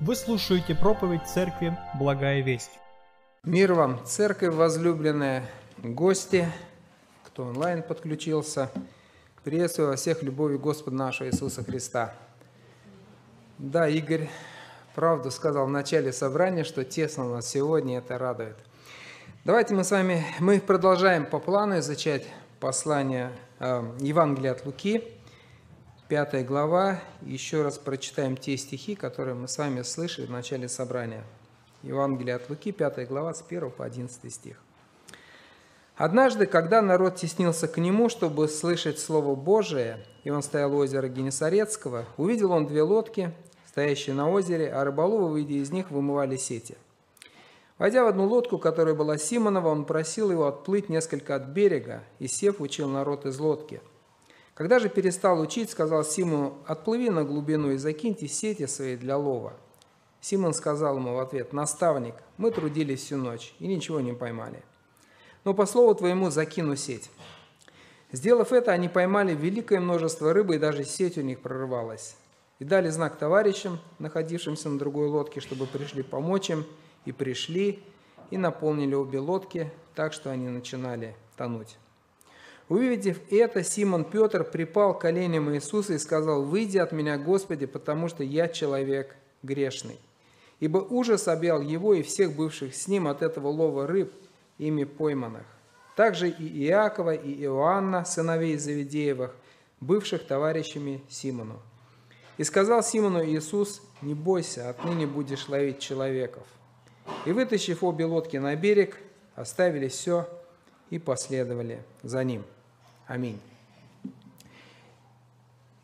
Вы слушаете проповедь церкви «Благая весть». Мир вам, церковь возлюбленная, гости, кто онлайн подключился. Приветствую вас всех любовью Господа нашего Иисуса Христа. Да, Игорь правду сказал в начале собрания, что тесно у нас сегодня, это радует. Давайте мы с вами, мы продолжаем по плану изучать послание э, Евангелия от Луки, пятая глава. Еще раз прочитаем те стихи, которые мы с вами слышали в начале собрания. Евангелие от Луки, пятая глава, с 1 по 11 стих. Однажды, когда народ теснился к нему, чтобы слышать Слово Божие, и он стоял у озера Генесарецкого, увидел он две лодки, стоящие на озере, а рыболовы, выйдя из них, вымывали сети. Войдя в одну лодку, которая была Симонова, он просил его отплыть несколько от берега, и, сев, учил народ из лодки – когда же перестал учить, сказал Симону, «Отплыви на глубину и закиньте сети свои для лова». Симон сказал ему в ответ, «Наставник, мы трудились всю ночь и ничего не поймали. Но по слову твоему закину сеть». Сделав это, они поймали великое множество рыбы, и даже сеть у них прорывалась. И дали знак товарищам, находившимся на другой лодке, чтобы пришли помочь им, и пришли, и наполнили обе лодки, так что они начинали тонуть. Увидев это, Симон Петр припал к коленям Иисуса и сказал, «Выйди от меня, Господи, потому что я человек грешный». Ибо ужас объял его и всех бывших с ним от этого лова рыб, ими пойманных. Также и Иакова, и Иоанна, сыновей Завидеевых, бывших товарищами Симону. И сказал Симону Иисус, «Не бойся, отныне будешь ловить человеков». И, вытащив обе лодки на берег, оставили все и последовали за ним. Аминь.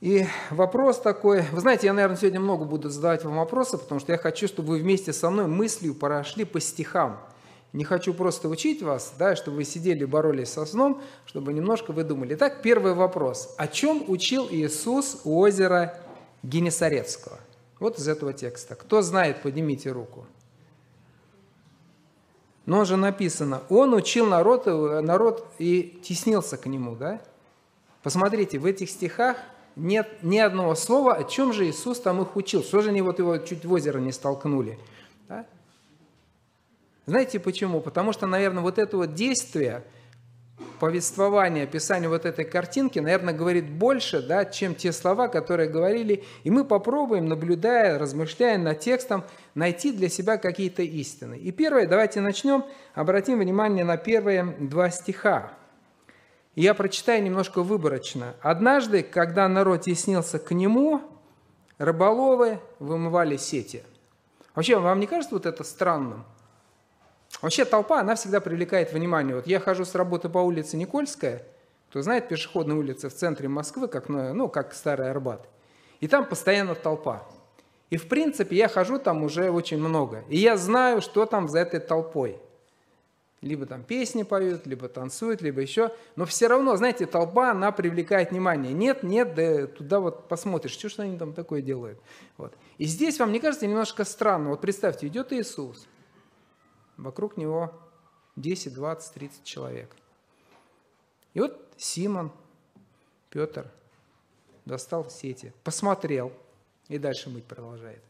И вопрос такой, вы знаете, я, наверное, сегодня много буду задавать вам вопросы, потому что я хочу, чтобы вы вместе со мной мыслью прошли по стихам. Не хочу просто учить вас, да, чтобы вы сидели, боролись со сном, чтобы немножко вы думали. Итак, первый вопрос. О чем учил Иисус у озера Генесарецкого? Вот из этого текста. Кто знает, поднимите руку. Но же написано, он учил народ, народ и теснился к нему, да? Посмотрите, в этих стихах нет ни одного слова, о чем же Иисус там их учил. Что же они вот его чуть в озеро не столкнули? Да? Знаете почему? Потому что, наверное, вот это вот действие, повествование, описание вот этой картинки, наверное, говорит больше, да, чем те слова, которые говорили. И мы попробуем, наблюдая, размышляя над текстом, найти для себя какие-то истины. И первое, давайте начнем, обратим внимание на первые два стиха. Я прочитаю немножко выборочно. «Однажды, когда народ теснился к нему, рыболовы вымывали сети». Вообще, вам не кажется вот это странным? Вообще толпа, она всегда привлекает внимание. Вот я хожу с работы по улице Никольская, кто знает пешеходная улица в центре Москвы, как, ну, как Старый Арбат. И там постоянно толпа. И в принципе я хожу там уже очень много. И я знаю, что там за этой толпой. Либо там песни поют, либо танцуют, либо еще. Но все равно, знаете, толпа, она привлекает внимание. Нет, нет, да туда вот посмотришь, что же они там такое делают. Вот. И здесь вам не кажется немножко странно? Вот представьте, идет Иисус, Вокруг него 10, 20, 30 человек. И вот Симон, Петр достал сети, посмотрел и дальше мыть продолжает.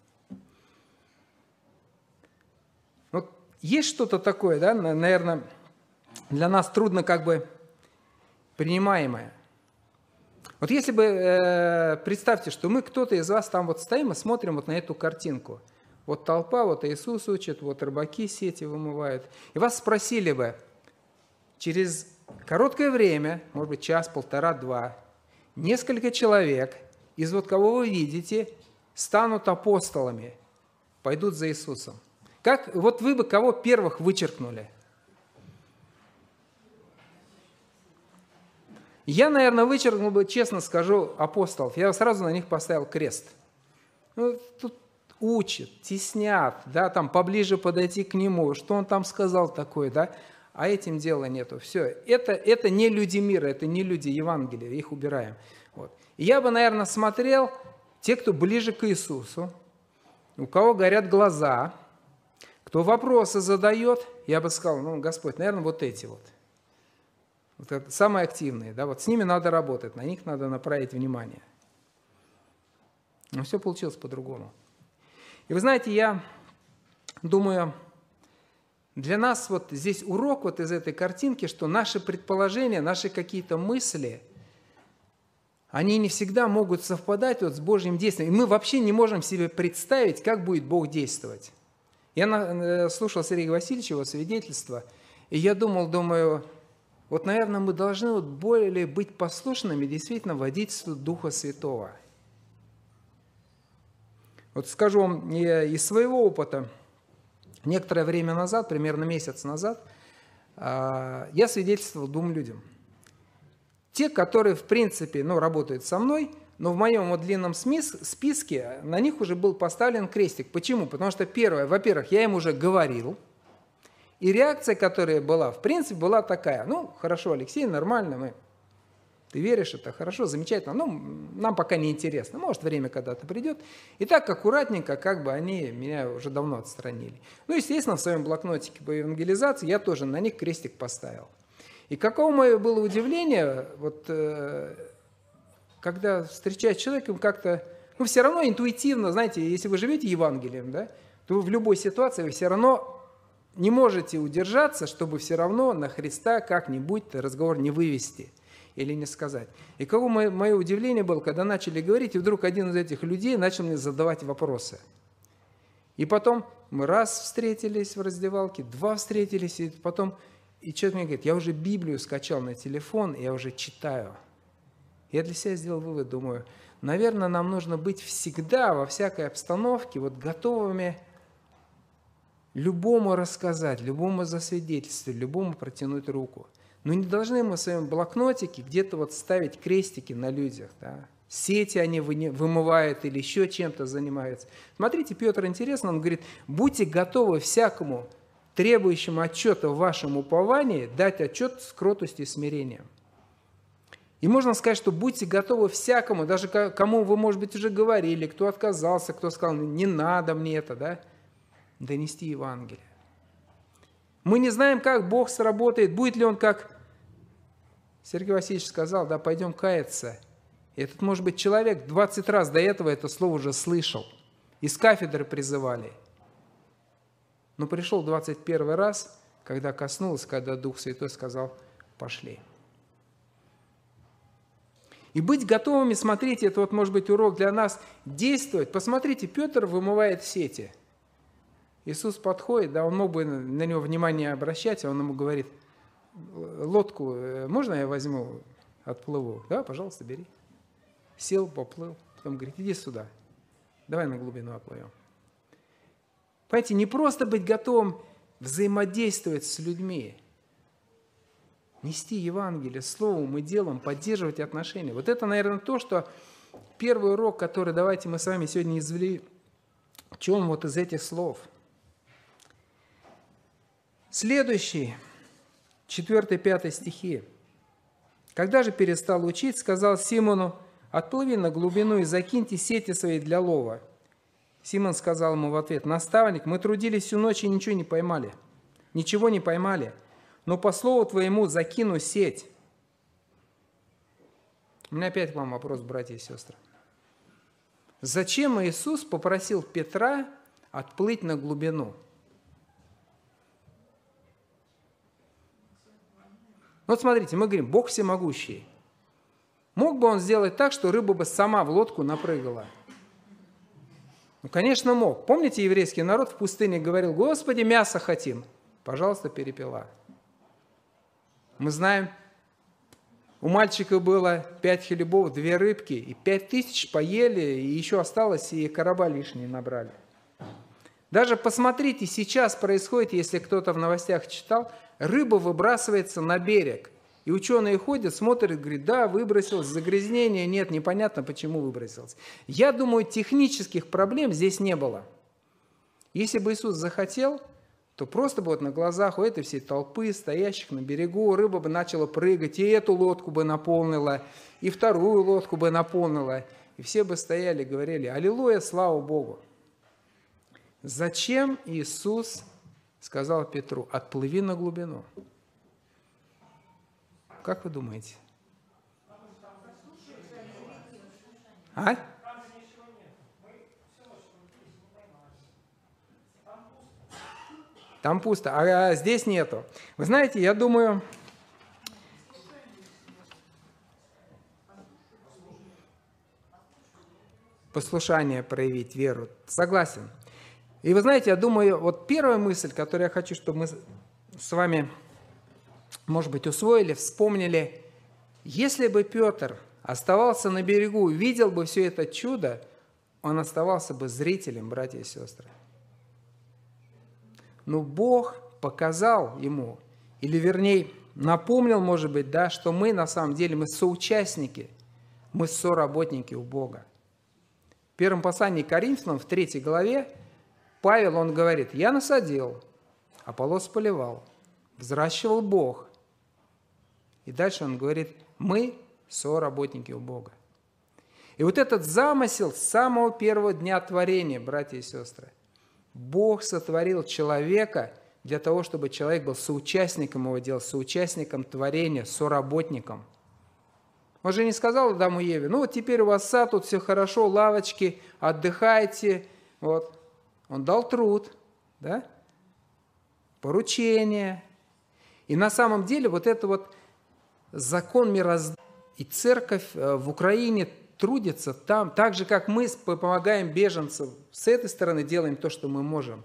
Вот есть что-то такое, да, наверное, для нас трудно как бы принимаемое. Вот если бы, э, представьте, что мы, кто-то из вас там вот стоим и смотрим вот на эту картинку – вот толпа, вот Иисус учит, вот рыбаки сети вымывают. И вас спросили бы, через короткое время, может быть, час, полтора, два, несколько человек, из вот кого вы видите, станут апостолами, пойдут за Иисусом. Как, вот вы бы кого первых вычеркнули? Я, наверное, вычеркнул бы, честно скажу, апостолов. Я сразу на них поставил крест. Ну, тут учат, теснят, да, там поближе подойти к нему, что он там сказал такое, да, а этим дела нету. Все, это, это не люди мира, это не люди Евангелия, их убираем. Вот. Я бы, наверное, смотрел те, кто ближе к Иисусу, у кого горят глаза, кто вопросы задает, я бы сказал, ну, Господь, наверное, вот эти вот. вот это самые активные, да, вот с ними надо работать, на них надо направить внимание. Но все получилось по-другому. И вы знаете, я думаю, для нас вот здесь урок вот из этой картинки, что наши предположения, наши какие-то мысли, они не всегда могут совпадать вот с Божьим действием. И мы вообще не можем себе представить, как будет Бог действовать. Я э, слушал Сергея Васильевича, его свидетельство, и я думал, думаю, вот, наверное, мы должны вот более быть послушными действительно водительству Духа Святого. Вот скажу вам из своего опыта. Некоторое время назад, примерно месяц назад, а, я свидетельствовал двум людям. Те, которые, в принципе, ну, работают со мной, но в моем вот длинном списке на них уже был поставлен крестик. Почему? Потому что, первое, во-первых, я им уже говорил – и реакция, которая была, в принципе, была такая. Ну, хорошо, Алексей, нормально, мы... Ты веришь, это хорошо, замечательно. Ну, нам пока не интересно. Может, время когда-то придет. И так аккуратненько, как бы они меня уже давно отстранили. Ну, естественно, в своем блокнотике по евангелизации я тоже на них крестик поставил. И каково мое было удивление, вот э, когда встречаешь человека, как-то, ну, все равно интуитивно, знаете, если вы живете Евангелием, да, то в любой ситуации вы все равно не можете удержаться, чтобы все равно на Христа как-нибудь разговор не вывести или не сказать. И кого мое, мое удивление было, когда начали говорить, и вдруг один из этих людей начал мне задавать вопросы. И потом мы раз встретились в раздевалке, два встретились, и потом и человек мне говорит, я уже Библию скачал на телефон, я уже читаю. Я для себя сделал вывод, думаю, наверное, нам нужно быть всегда, во всякой обстановке, вот готовыми любому рассказать, любому засвидетельствовать, любому протянуть руку. Но не должны мы в своем блокнотике где-то вот ставить крестики на людях, да? сети они вымывают или еще чем-то занимаются. Смотрите, Петр интересно, он говорит, будьте готовы всякому требующему отчета в вашем уповании дать отчет с кротостью и смирением. И можно сказать, что будьте готовы всякому, даже кому вы, может быть, уже говорили, кто отказался, кто сказал, не надо мне это, да, донести Евангелие. Мы не знаем, как Бог сработает, будет ли Он как Сергей Васильевич сказал, да, пойдем каяться. И этот, может быть, человек 20 раз до этого это слово уже слышал. Из кафедры призывали. Но пришел 21 раз, когда коснулось, когда Дух Святой сказал, пошли. И быть готовыми, смотрите, это вот может быть урок для нас, действовать. Посмотрите, Петр вымывает сети – Иисус подходит, да, он мог бы на него внимание обращать, а он ему говорит, лодку э, можно я возьму, отплыву? Да, пожалуйста, бери. Сел, поплыл, потом говорит, иди сюда, давай на глубину отплывем. Понимаете, не просто быть готовым взаимодействовать с людьми, нести Евангелие словом и делом, поддерживать отношения. Вот это, наверное, то, что первый урок, который давайте мы с вами сегодня извели, в чем вот из этих слов – Следующий, 4-5 стихи. Когда же перестал учить, сказал Симону, отплыви на глубину и закиньте сети свои для лова. Симон сказал ему в ответ, наставник, мы трудились всю ночь и ничего не поймали. Ничего не поймали, но по слову твоему закину сеть. У меня опять к вам вопрос, братья и сестры. Зачем Иисус попросил Петра отплыть на глубину? Вот смотрите, мы говорим, Бог всемогущий. Мог бы он сделать так, что рыба бы сама в лодку напрыгала? Ну, конечно, мог. Помните, еврейский народ в пустыне говорил, Господи, мясо хотим. Пожалуйста, перепела. Мы знаем, у мальчика было пять хлебов, две рыбки, и пять тысяч поели, и еще осталось, и короба лишние набрали. Даже посмотрите, сейчас происходит, если кто-то в новостях читал, рыба выбрасывается на берег. И ученые ходят, смотрят, говорят, да, выбросилось, загрязнение нет, непонятно, почему выбросилось. Я думаю, технических проблем здесь не было. Если бы Иисус захотел, то просто бы вот на глазах у этой всей толпы, стоящих на берегу, рыба бы начала прыгать, и эту лодку бы наполнила, и вторую лодку бы наполнила, и все бы стояли говорили, аллилуйя, слава Богу. Зачем Иисус сказал Петру, отплыви на глубину. Как вы думаете? А? Там пусто, а здесь нету. Вы знаете, я думаю, послушание проявить, веру. Согласен. И вы знаете, я думаю, вот первая мысль, которую я хочу, чтобы мы с вами, может быть, усвоили, вспомнили, если бы Петр оставался на берегу, видел бы все это чудо, он оставался бы зрителем, братья и сестры. Но Бог показал ему, или вернее, напомнил, может быть, да, что мы на самом деле, мы соучастники, мы соработники у Бога. В первом послании к Коринфянам, в третьей главе, Павел, он говорит, я насадил, Аполлос поливал, взращивал Бог. И дальше он говорит, мы соработники у Бога. И вот этот замысел с самого первого дня творения, братья и сестры, Бог сотворил человека для того, чтобы человек был соучастником его дела, соучастником творения, соработником. Он же не сказал Адаму Еве, ну вот теперь у вас сад, тут все хорошо, лавочки, отдыхайте. Вот. Он дал труд, да? поручение. И на самом деле вот это вот закон мироздания и церковь э, в Украине трудится там, так же, как мы помогаем беженцам, с этой стороны делаем то, что мы можем.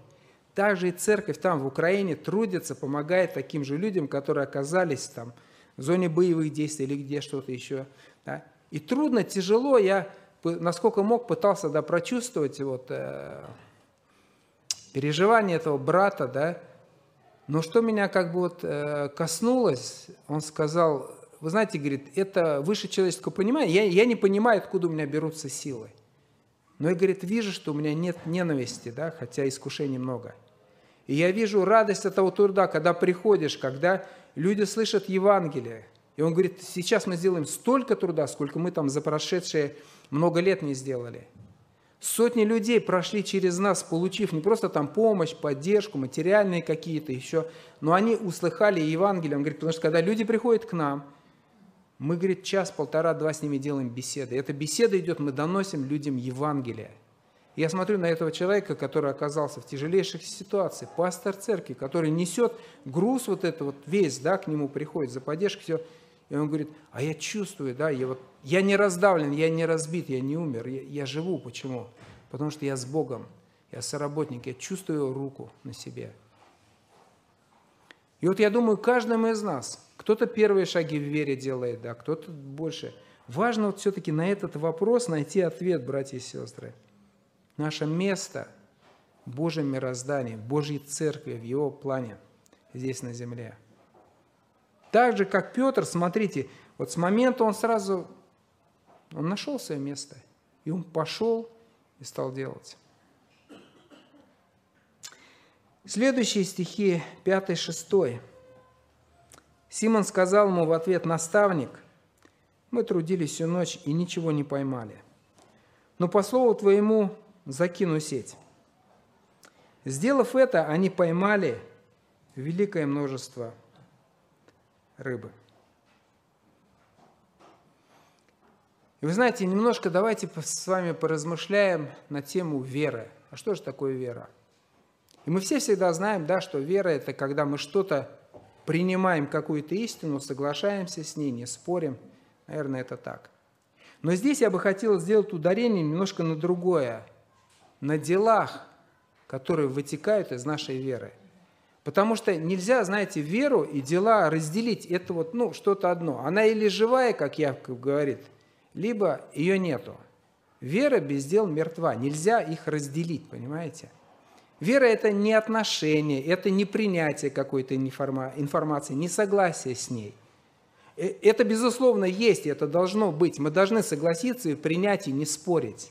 Также и церковь там, в Украине, трудится, помогает таким же людям, которые оказались там в зоне боевых действий или где что-то еще. Да? И трудно, тяжело, я, насколько мог, пытался да, прочувствовать вот, э, переживание этого брата, да, но что меня как бы вот э, коснулось, он сказал, вы знаете, говорит, это выше человеческого понимания. Я, я не понимаю, откуда у меня берутся силы. Но я, говорит, вижу, что у меня нет ненависти, да, хотя искушений много. И я вижу радость этого труда, когда приходишь, когда люди слышат Евангелие. И он говорит, сейчас мы сделаем столько труда, сколько мы там за прошедшие много лет не сделали. Сотни людей прошли через нас, получив не просто там помощь, поддержку, материальные какие-то еще, но они услыхали Евангелие. Он говорит, потому что когда люди приходят к нам – мы, говорит, час, полтора, два с ними делаем беседы. Эта беседа идет, мы доносим людям Евангелие. Я смотрю на этого человека, который оказался в тяжелейших ситуациях, пастор церкви, который несет груз вот это вот весь, да, к нему приходит за поддержкой, все. И он говорит, а я чувствую, да, я, вот, я не раздавлен, я не разбит, я не умер, я, я живу. Почему? Потому что я с Богом, я соработник, я чувствую руку на себе. И вот я думаю, каждому из нас, кто-то первые шаги в вере делает, да, кто-то больше. Важно вот все-таки на этот вопрос найти ответ, братья и сестры. Наше место в Божьем мироздании, в Божьей церкви, в Его плане здесь на земле. Так же, как Петр, смотрите, вот с момента он сразу, он нашел свое место, и он пошел и стал делать. Следующие стихи 5-6. Симон сказал ему в ответ, «Наставник, мы трудились всю ночь и ничего не поймали. Но по слову твоему закину сеть». Сделав это, они поймали великое множество рыбы. И вы знаете, немножко давайте с вами поразмышляем на тему веры. А что же такое вера? И мы все всегда знаем, да, что вера – это когда мы что-то принимаем, какую-то истину, соглашаемся с ней, не спорим. Наверное, это так. Но здесь я бы хотел сделать ударение немножко на другое. На делах, которые вытекают из нашей веры. Потому что нельзя, знаете, веру и дела разделить. Это вот, ну, что-то одно. Она или живая, как Яков говорит, либо ее нету. Вера без дел мертва. Нельзя их разделить, понимаете? Вера – это не отношение, это не принятие какой-то информации, не согласие с ней. Э, это, безусловно, есть, это должно быть. Мы должны согласиться и принять, и не спорить.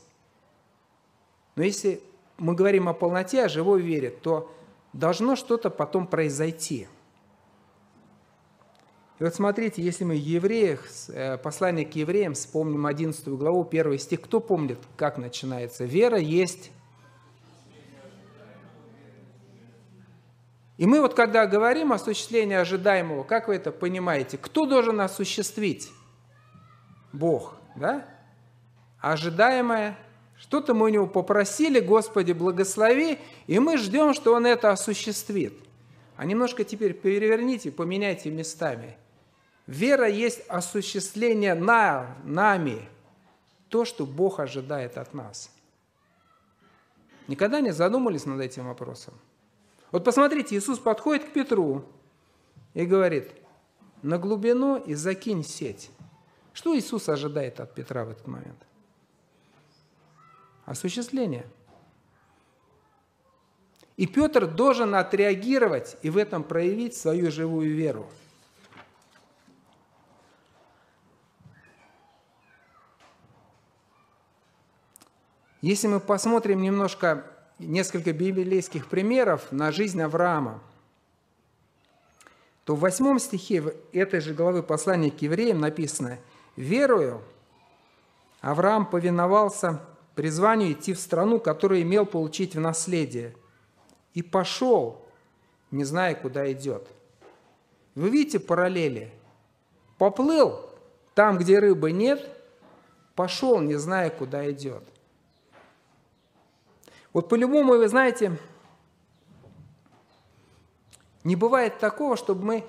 Но если мы говорим о полноте, о живой вере, то должно что-то потом произойти. И вот смотрите, если мы Евреях, э, послание к евреям, вспомним 11 главу, 1 стих, кто помнит, как начинается? Вера есть И мы вот когда говорим о осуществлении ожидаемого, как вы это понимаете, кто должен осуществить? Бог, да? Ожидаемое, что-то мы у него попросили, Господи, благослови, и мы ждем, что Он это осуществит. А немножко теперь переверните, поменяйте местами. Вера есть осуществление на, нами, то, что Бог ожидает от нас. Никогда не задумались над этим вопросом? Вот посмотрите, Иисус подходит к Петру и говорит, на глубину и закинь сеть. Что Иисус ожидает от Петра в этот момент? Осуществление. И Петр должен отреагировать и в этом проявить свою живую веру. Если мы посмотрим немножко, несколько библейских примеров на жизнь Авраама, то в восьмом стихе этой же главы послания к евреям написано «Верую, Авраам повиновался призванию идти в страну, которую имел получить в наследие, и пошел, не зная, куда идет». Вы видите параллели? Поплыл там, где рыбы нет, пошел, не зная, куда идет – вот по-любому, вы знаете, не бывает такого, чтобы мы...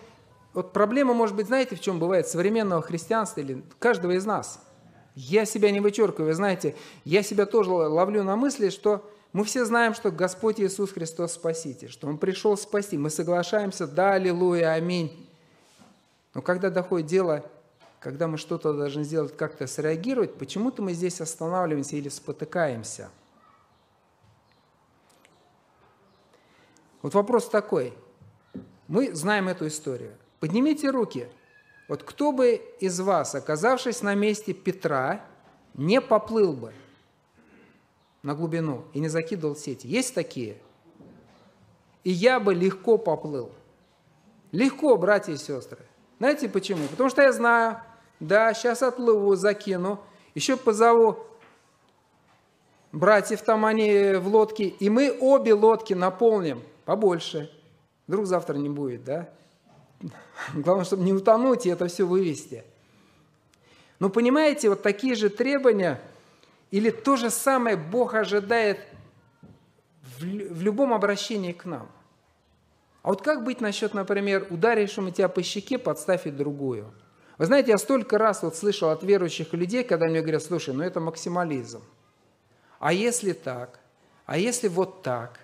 Вот проблема, может быть, знаете, в чем бывает современного христианства или каждого из нас. Я себя не вычеркиваю, вы знаете, я себя тоже ловлю на мысли, что мы все знаем, что Господь Иисус Христос Спаситель, что Он пришел спасти. Мы соглашаемся, да, аллилуйя, аминь. Но когда доходит дело, когда мы что-то должны сделать, как-то среагировать, почему-то мы здесь останавливаемся или спотыкаемся – Вот вопрос такой. Мы знаем эту историю. Поднимите руки. Вот кто бы из вас, оказавшись на месте Петра, не поплыл бы на глубину и не закидывал сети? Есть такие? И я бы легко поплыл. Легко, братья и сестры. Знаете почему? Потому что я знаю, да, сейчас отплыву, закину, еще позову братьев там они в лодке, и мы обе лодки наполним побольше. Вдруг завтра не будет, да? Главное, чтобы не утонуть и это все вывести. Но понимаете, вот такие же требования или то же самое Бог ожидает в, в любом обращении к нам. А вот как быть насчет, например, ударившему тебя по щеке, подставь и другую? Вы знаете, я столько раз вот слышал от верующих людей, когда мне говорят, слушай, ну это максимализм. А если так? А если вот так?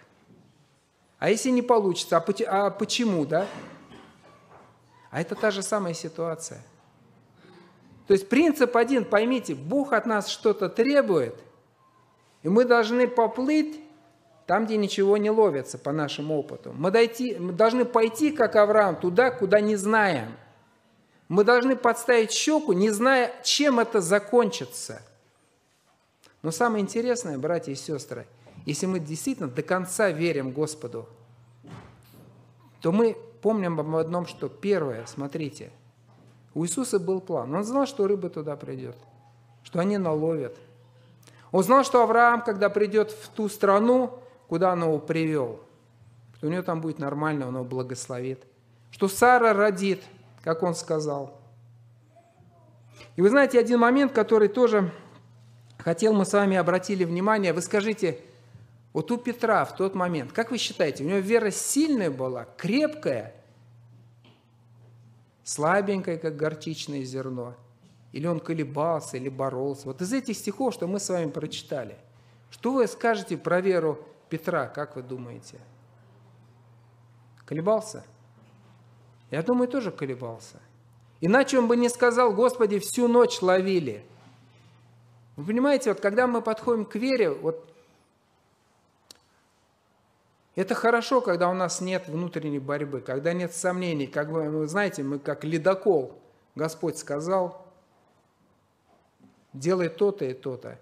А если не получится, а, а почему, да? А это та же самая ситуация. То есть принцип один, поймите, Бог от нас что-то требует, и мы должны поплыть там, где ничего не ловится, по нашему опыту. Мы, дойти, мы должны пойти, как Авраам, туда, куда не знаем. Мы должны подставить щеку, не зная, чем это закончится. Но самое интересное, братья и сестры – если мы действительно до конца верим Господу, то мы помним об одном, что первое, смотрите, у Иисуса был план. Он знал, что рыба туда придет, что они наловят. Он знал, что Авраам, когда придет в ту страну, куда он его привел, что у него там будет нормально, он его благословит. Что Сара родит, как он сказал. И вы знаете, один момент, который тоже хотел мы с вами обратили внимание. Вы скажите, вот у Петра в тот момент, как вы считаете, у него вера сильная была, крепкая, слабенькая, как горчичное зерно? Или он колебался, или боролся? Вот из этих стихов, что мы с вами прочитали, что вы скажете про веру Петра, как вы думаете? Колебался? Я думаю, тоже колебался. Иначе он бы не сказал, Господи, всю ночь ловили. Вы понимаете, вот когда мы подходим к вере, вот это хорошо, когда у нас нет внутренней борьбы, когда нет сомнений. Как бы, вы знаете, мы как ледокол. Господь сказал, делай то-то и то-то.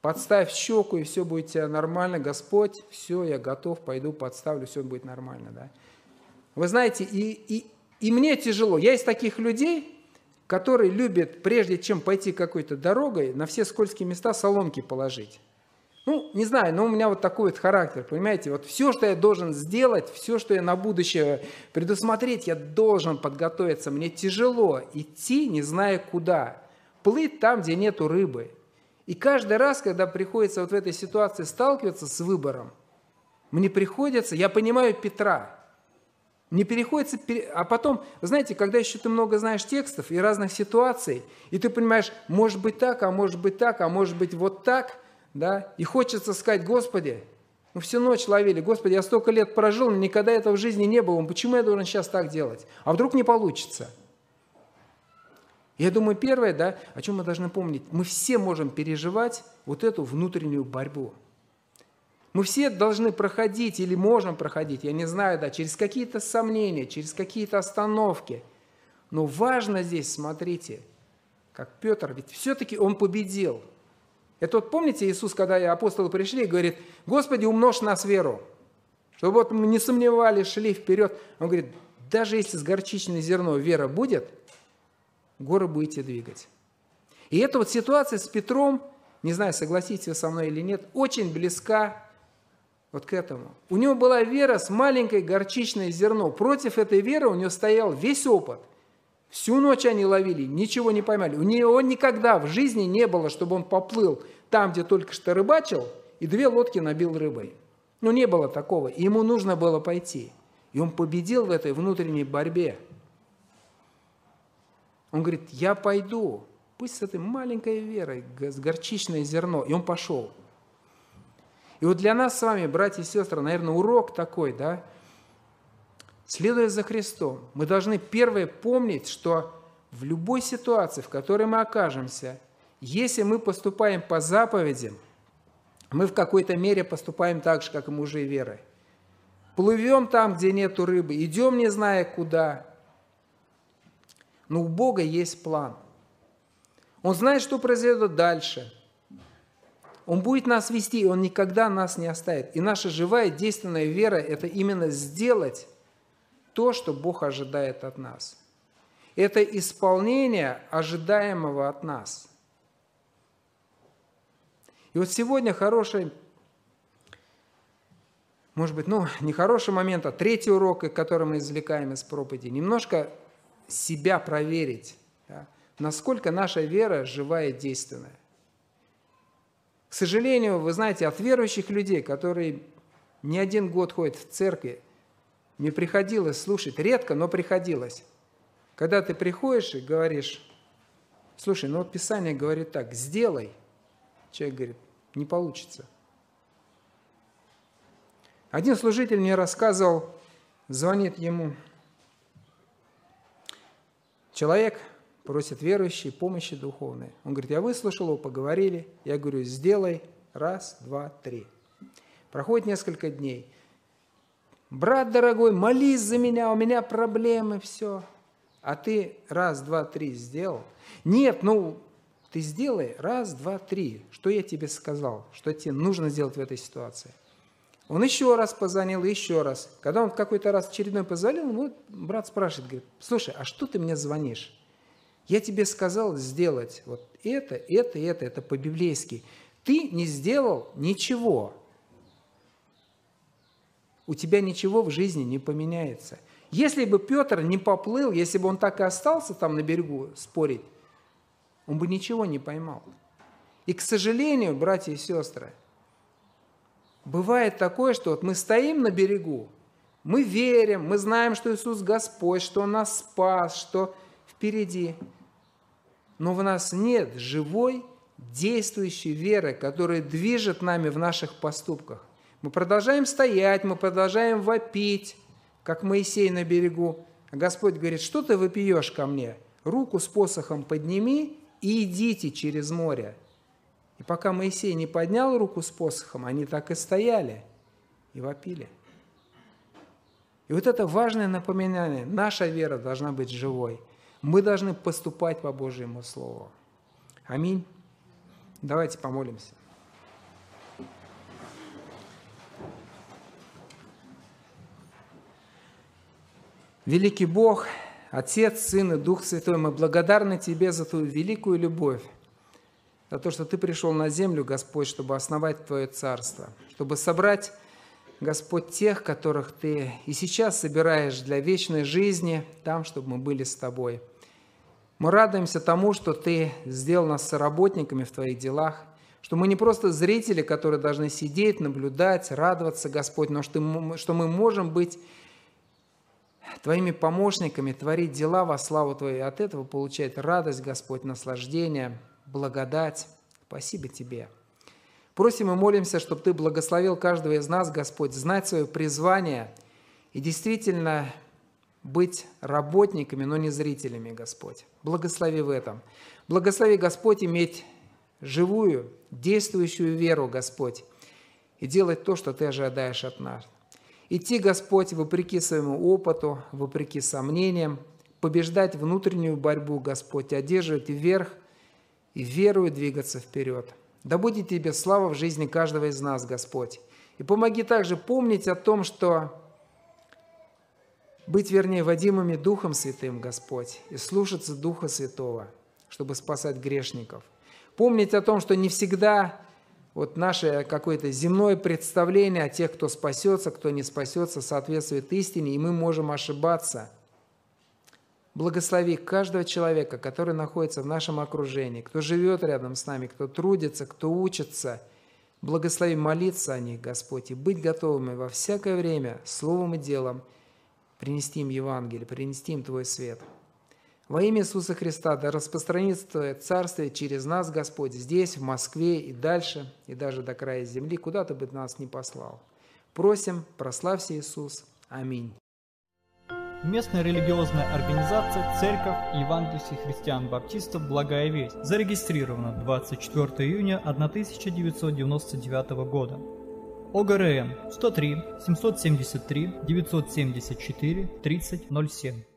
Подставь щеку, и все будет тебя нормально. Господь, все, я готов, пойду подставлю, все будет нормально. Да? Вы знаете, и, и, и мне тяжело. Я из таких людей, которые любят, прежде чем пойти какой-то дорогой, на все скользкие места соломки положить. Ну, не знаю, но у меня вот такой вот характер, понимаете? Вот все, что я должен сделать, все, что я на будущее предусмотреть, я должен подготовиться. Мне тяжело идти, не зная куда. Плыть там, где нету рыбы. И каждый раз, когда приходится вот в этой ситуации сталкиваться с выбором, мне приходится, я понимаю Петра, Не переходится, а потом, знаете, когда еще ты много знаешь текстов и разных ситуаций, и ты понимаешь, может быть так, а может быть так, а может быть вот так, да, и хочется сказать, Господи, мы всю ночь ловили, Господи, я столько лет прожил, но никогда этого в жизни не было, почему я должен сейчас так делать? А вдруг не получится? Я думаю, первое, да, о чем мы должны помнить, мы все можем переживать вот эту внутреннюю борьбу – мы все должны проходить или можем проходить, я не знаю, да, через какие-то сомнения, через какие-то остановки. Но важно здесь, смотрите, как Петр, ведь все-таки он победил. Это вот помните Иисус, когда апостолы пришли, говорит, Господи, умножь нас веру. Чтобы вот мы не сомневались, шли вперед. Он говорит, даже если с горчичное зерно вера будет, горы будете двигать. И эта вот ситуация с Петром, не знаю, согласитесь вы со мной или нет, очень близка вот к этому. У него была вера с маленькой горчичное зерно. Против этой веры у него стоял весь опыт. Всю ночь они ловили, ничего не поймали. У него никогда в жизни не было, чтобы он поплыл там, где только что рыбачил, и две лодки набил рыбой. Ну, не было такого. Ему нужно было пойти. И он победил в этой внутренней борьбе. Он говорит, я пойду, пусть с этой маленькой верой, с горчичное зерно. И он пошел. И вот для нас с вами, братья и сестры, наверное, урок такой, да, следуя за Христом, мы должны первое помнить, что в любой ситуации, в которой мы окажемся, если мы поступаем по заповедям, мы в какой-то мере поступаем так же, как и мужи веры. Плывем там, где нету рыбы, идем не зная куда. Но у Бога есть план. Он знает, что произойдет дальше. Он будет нас вести, и Он никогда нас не оставит. И наша живая, действенная вера – это именно сделать то, что Бог ожидает от нас. Это исполнение ожидаемого от нас. И вот сегодня хороший, может быть, ну, не хороший момент, а третий урок, который мы извлекаем из проповеди, немножко себя проверить, да, насколько наша вера живая и действенная. К сожалению, вы знаете, от верующих людей, которые не один год ходят в церкви, мне приходилось слушать, редко, но приходилось. Когда ты приходишь и говоришь, слушай, ну вот Писание говорит так, сделай. Человек говорит, не получится. Один служитель мне рассказывал, звонит ему человек, просит верующий помощи духовной. Он говорит, я выслушал его, поговорили. Я говорю, сделай раз, два, три. Проходит несколько дней. Брат дорогой, молись за меня, у меня проблемы, все. А ты раз, два, три сделал? Нет, ну, ты сделай раз, два, три. Что я тебе сказал? Что тебе нужно сделать в этой ситуации? Он еще раз позвонил, еще раз. Когда он какой-то раз очередной позвонил, вот брат спрашивает, говорит, слушай, а что ты мне звонишь? Я тебе сказал сделать вот это, это, это, это по-библейски. Ты не сделал ничего. У тебя ничего в жизни не поменяется. Если бы Петр не поплыл, если бы он так и остался там на берегу спорить, он бы ничего не поймал. И, к сожалению, братья и сестры, бывает такое, что вот мы стоим на берегу, мы верим, мы знаем, что Иисус Господь, что Он нас спас, что впереди – но в нас нет живой, действующей веры, которая движет нами в наших поступках. Мы продолжаем стоять, мы продолжаем вопить, как Моисей на берегу. А Господь говорит, что ты выпьешь ко мне? Руку с посохом подними и идите через море. И пока Моисей не поднял руку с посохом, они так и стояли и вопили. И вот это важное напоминание. Наша вера должна быть живой – мы должны поступать по Божьему Слову. Аминь. Давайте помолимся. Великий Бог, Отец, Сын и Дух Святой, мы благодарны Тебе за Твою великую любовь, за то, что Ты пришел на землю, Господь, чтобы основать Твое Царство, чтобы собрать Господь, тех, которых Ты и сейчас собираешь для вечной жизни, там, чтобы мы были с Тобой. Мы радуемся тому, что Ты сделал нас соработниками в Твоих делах, что мы не просто зрители, которые должны сидеть, наблюдать, радоваться, Господь, но что мы можем быть Твоими помощниками творить дела во славу Твою, от этого получать радость, Господь, наслаждение, благодать. Спасибо Тебе. Просим и молимся, чтобы Ты благословил каждого из нас, Господь, знать свое призвание и действительно быть работниками, но не зрителями, Господь. Благослови в этом. Благослови, Господь, иметь живую, действующую веру, Господь, и делать то, что Ты ожидаешь от нас. Идти, Господь, вопреки своему опыту, вопреки сомнениям, побеждать внутреннюю борьбу, Господь, одерживать вверх и верую двигаться вперед. Да будет Тебе слава в жизни каждого из нас, Господь. И помоги также помнить о том, что быть, вернее, водимыми Духом Святым, Господь, и слушаться Духа Святого, чтобы спасать грешников. Помнить о том, что не всегда вот наше какое-то земное представление о тех, кто спасется, кто не спасется, соответствует истине, и мы можем ошибаться. Благослови каждого человека, который находится в нашем окружении, кто живет рядом с нами, кто трудится, кто учится. Благослови молиться о них, Господь, и быть готовыми во всякое время словом и делом принести им Евангелие, принести им Твой свет. Во имя Иисуса Христа да распространится Твое Царствие через нас, Господь, здесь, в Москве и дальше, и даже до края земли, куда Ты бы нас не послал. Просим, прославься Иисус. Аминь. Местная религиозная организация Церковь Евангельских христиан-баптистов «Благая весть» зарегистрирована 24 июня 1999 года. ОГРН 103 773 974 3007